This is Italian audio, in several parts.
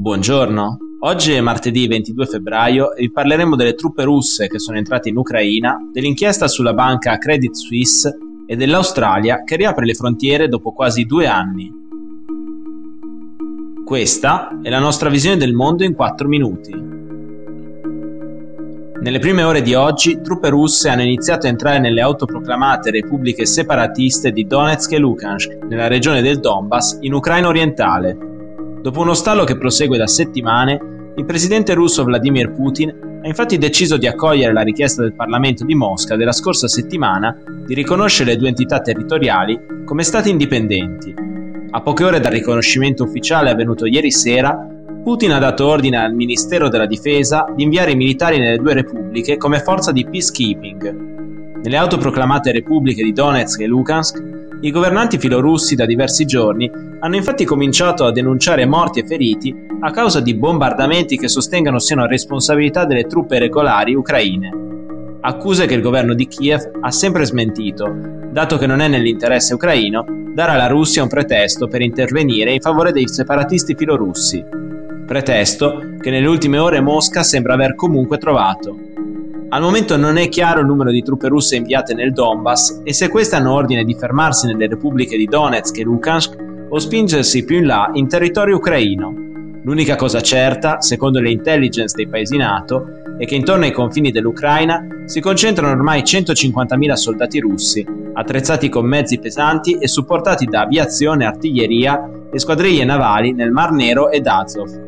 Buongiorno, oggi è martedì 22 febbraio e vi parleremo delle truppe russe che sono entrate in Ucraina, dell'inchiesta sulla banca Credit Suisse e dell'Australia che riapre le frontiere dopo quasi due anni. Questa è la nostra visione del mondo in 4 minuti. Nelle prime ore di oggi, truppe russe hanno iniziato a entrare nelle autoproclamate repubbliche separatiste di Donetsk e Luhansk, nella regione del Donbass, in Ucraina orientale. Dopo uno stallo che prosegue da settimane, il presidente russo Vladimir Putin ha infatti deciso di accogliere la richiesta del Parlamento di Mosca della scorsa settimana di riconoscere le due entità territoriali come stati indipendenti. A poche ore dal riconoscimento ufficiale avvenuto ieri sera, Putin ha dato ordine al Ministero della Difesa di inviare i militari nelle due repubbliche come forza di peacekeeping. Nelle autoproclamate repubbliche di Donetsk e Lugansk, i governanti filorussi da diversi giorni hanno infatti cominciato a denunciare morti e feriti a causa di bombardamenti che sostengono siano responsabilità delle truppe regolari ucraine. Accuse che il governo di Kiev ha sempre smentito, dato che non è nell'interesse ucraino dare alla Russia un pretesto per intervenire in favore dei separatisti filorussi pretesto che nelle ultime ore Mosca sembra aver comunque trovato. Al momento non è chiaro il numero di truppe russe inviate nel Donbass e se queste hanno ordine di fermarsi nelle repubbliche di Donetsk e Lukansk o spingersi più in là in territorio ucraino. L'unica cosa certa, secondo le intelligence dei paesi NATO, è che intorno ai confini dell'Ucraina si concentrano ormai 150.000 soldati russi, attrezzati con mezzi pesanti e supportati da aviazione, artiglieria e squadriglie navali nel Mar Nero ed Azov.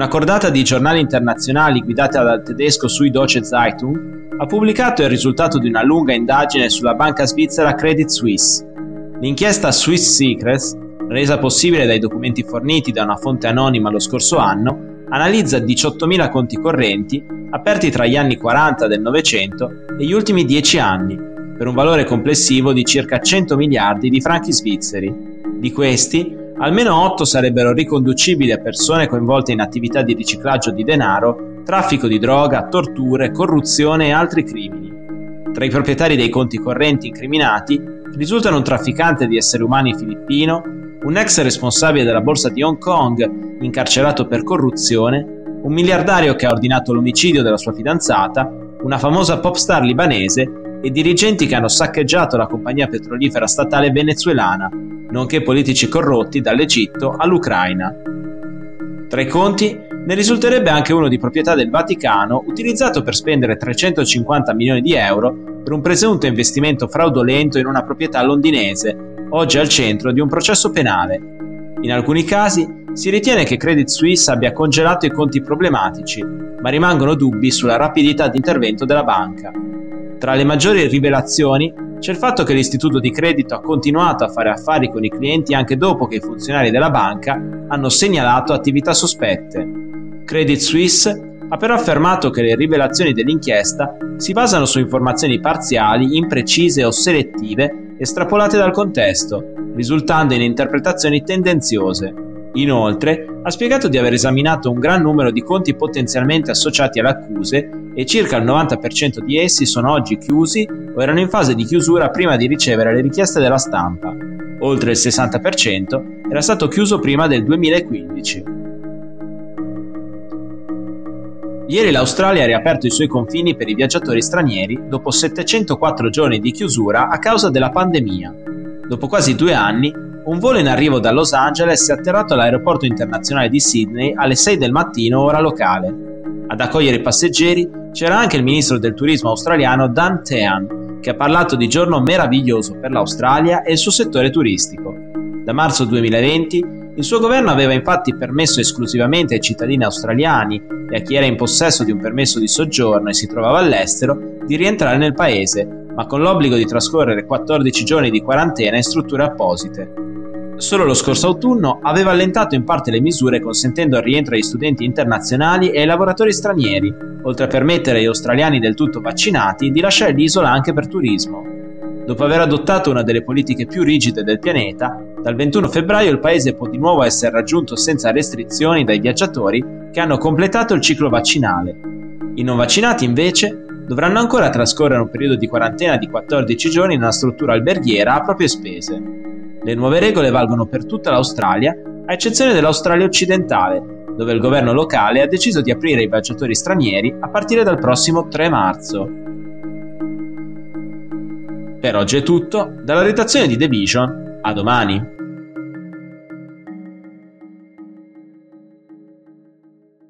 Una cordata di giornali internazionali guidata dal tedesco Süddeutsche Zeitung ha pubblicato il risultato di una lunga indagine sulla banca svizzera Credit Suisse. L'inchiesta Swiss Secrets, resa possibile dai documenti forniti da una fonte anonima lo scorso anno, analizza 18.000 conti correnti aperti tra gli anni 40 del Novecento e gli ultimi 10 anni, per un valore complessivo di circa 100 miliardi di franchi svizzeri. Di questi, almeno 8 sarebbero riconducibili a persone coinvolte in attività di riciclaggio di denaro, traffico di droga, torture, corruzione e altri crimini. Tra i proprietari dei conti correnti incriminati risultano un trafficante di esseri umani filippino, un ex responsabile della borsa di Hong Kong incarcerato per corruzione, un miliardario che ha ordinato l'omicidio della sua fidanzata, una famosa pop star libanese e dirigenti che hanno saccheggiato la compagnia petrolifera statale venezuelana, nonché politici corrotti dall'Egitto all'Ucraina. Tra i conti ne risulterebbe anche uno di proprietà del Vaticano utilizzato per spendere 350 milioni di euro per un presunto investimento fraudolento in una proprietà londinese, oggi al centro di un processo penale. In alcuni casi si ritiene che Credit Suisse abbia congelato i conti problematici, ma rimangono dubbi sulla rapidità di intervento della banca. Tra le maggiori rivelazioni c'è il fatto che l'istituto di credito ha continuato a fare affari con i clienti anche dopo che i funzionari della banca hanno segnalato attività sospette. Credit Suisse ha però affermato che le rivelazioni dell'inchiesta si basano su informazioni parziali, imprecise o selettive estrapolate dal contesto, risultando in interpretazioni tendenziose. Inoltre, ha spiegato di aver esaminato un gran numero di conti potenzialmente associati alle accuse e circa il 90% di essi sono oggi chiusi o erano in fase di chiusura prima di ricevere le richieste della stampa. Oltre il 60% era stato chiuso prima del 2015. Ieri l'Australia ha riaperto i suoi confini per i viaggiatori stranieri dopo 704 giorni di chiusura a causa della pandemia. Dopo quasi due anni, un volo in arrivo da Los Angeles è atterrato all'aeroporto internazionale di Sydney alle 6 del mattino ora locale. Ad accogliere i passeggeri c'era anche il ministro del turismo australiano Dan Tehan, che ha parlato di giorno meraviglioso per l'Australia e il suo settore turistico. Da marzo 2020 il suo governo aveva infatti permesso esclusivamente ai cittadini australiani e a chi era in possesso di un permesso di soggiorno e si trovava all'estero di rientrare nel paese, ma con l'obbligo di trascorrere 14 giorni di quarantena in strutture apposite. Solo lo scorso autunno aveva allentato in parte le misure consentendo il rientro agli studenti internazionali e ai lavoratori stranieri, oltre a permettere agli australiani del tutto vaccinati di lasciare l'isola anche per turismo. Dopo aver adottato una delle politiche più rigide del pianeta, dal 21 febbraio il paese può di nuovo essere raggiunto senza restrizioni dai viaggiatori che hanno completato il ciclo vaccinale. I non vaccinati invece dovranno ancora trascorrere un periodo di quarantena di 14 giorni in una struttura alberghiera a proprie spese. Le nuove regole valgono per tutta l'Australia, a eccezione dell'Australia occidentale, dove il governo locale ha deciso di aprire ai viaggiatori stranieri a partire dal prossimo 3 marzo. Per oggi è tutto, dalla redazione di The Vision, a domani!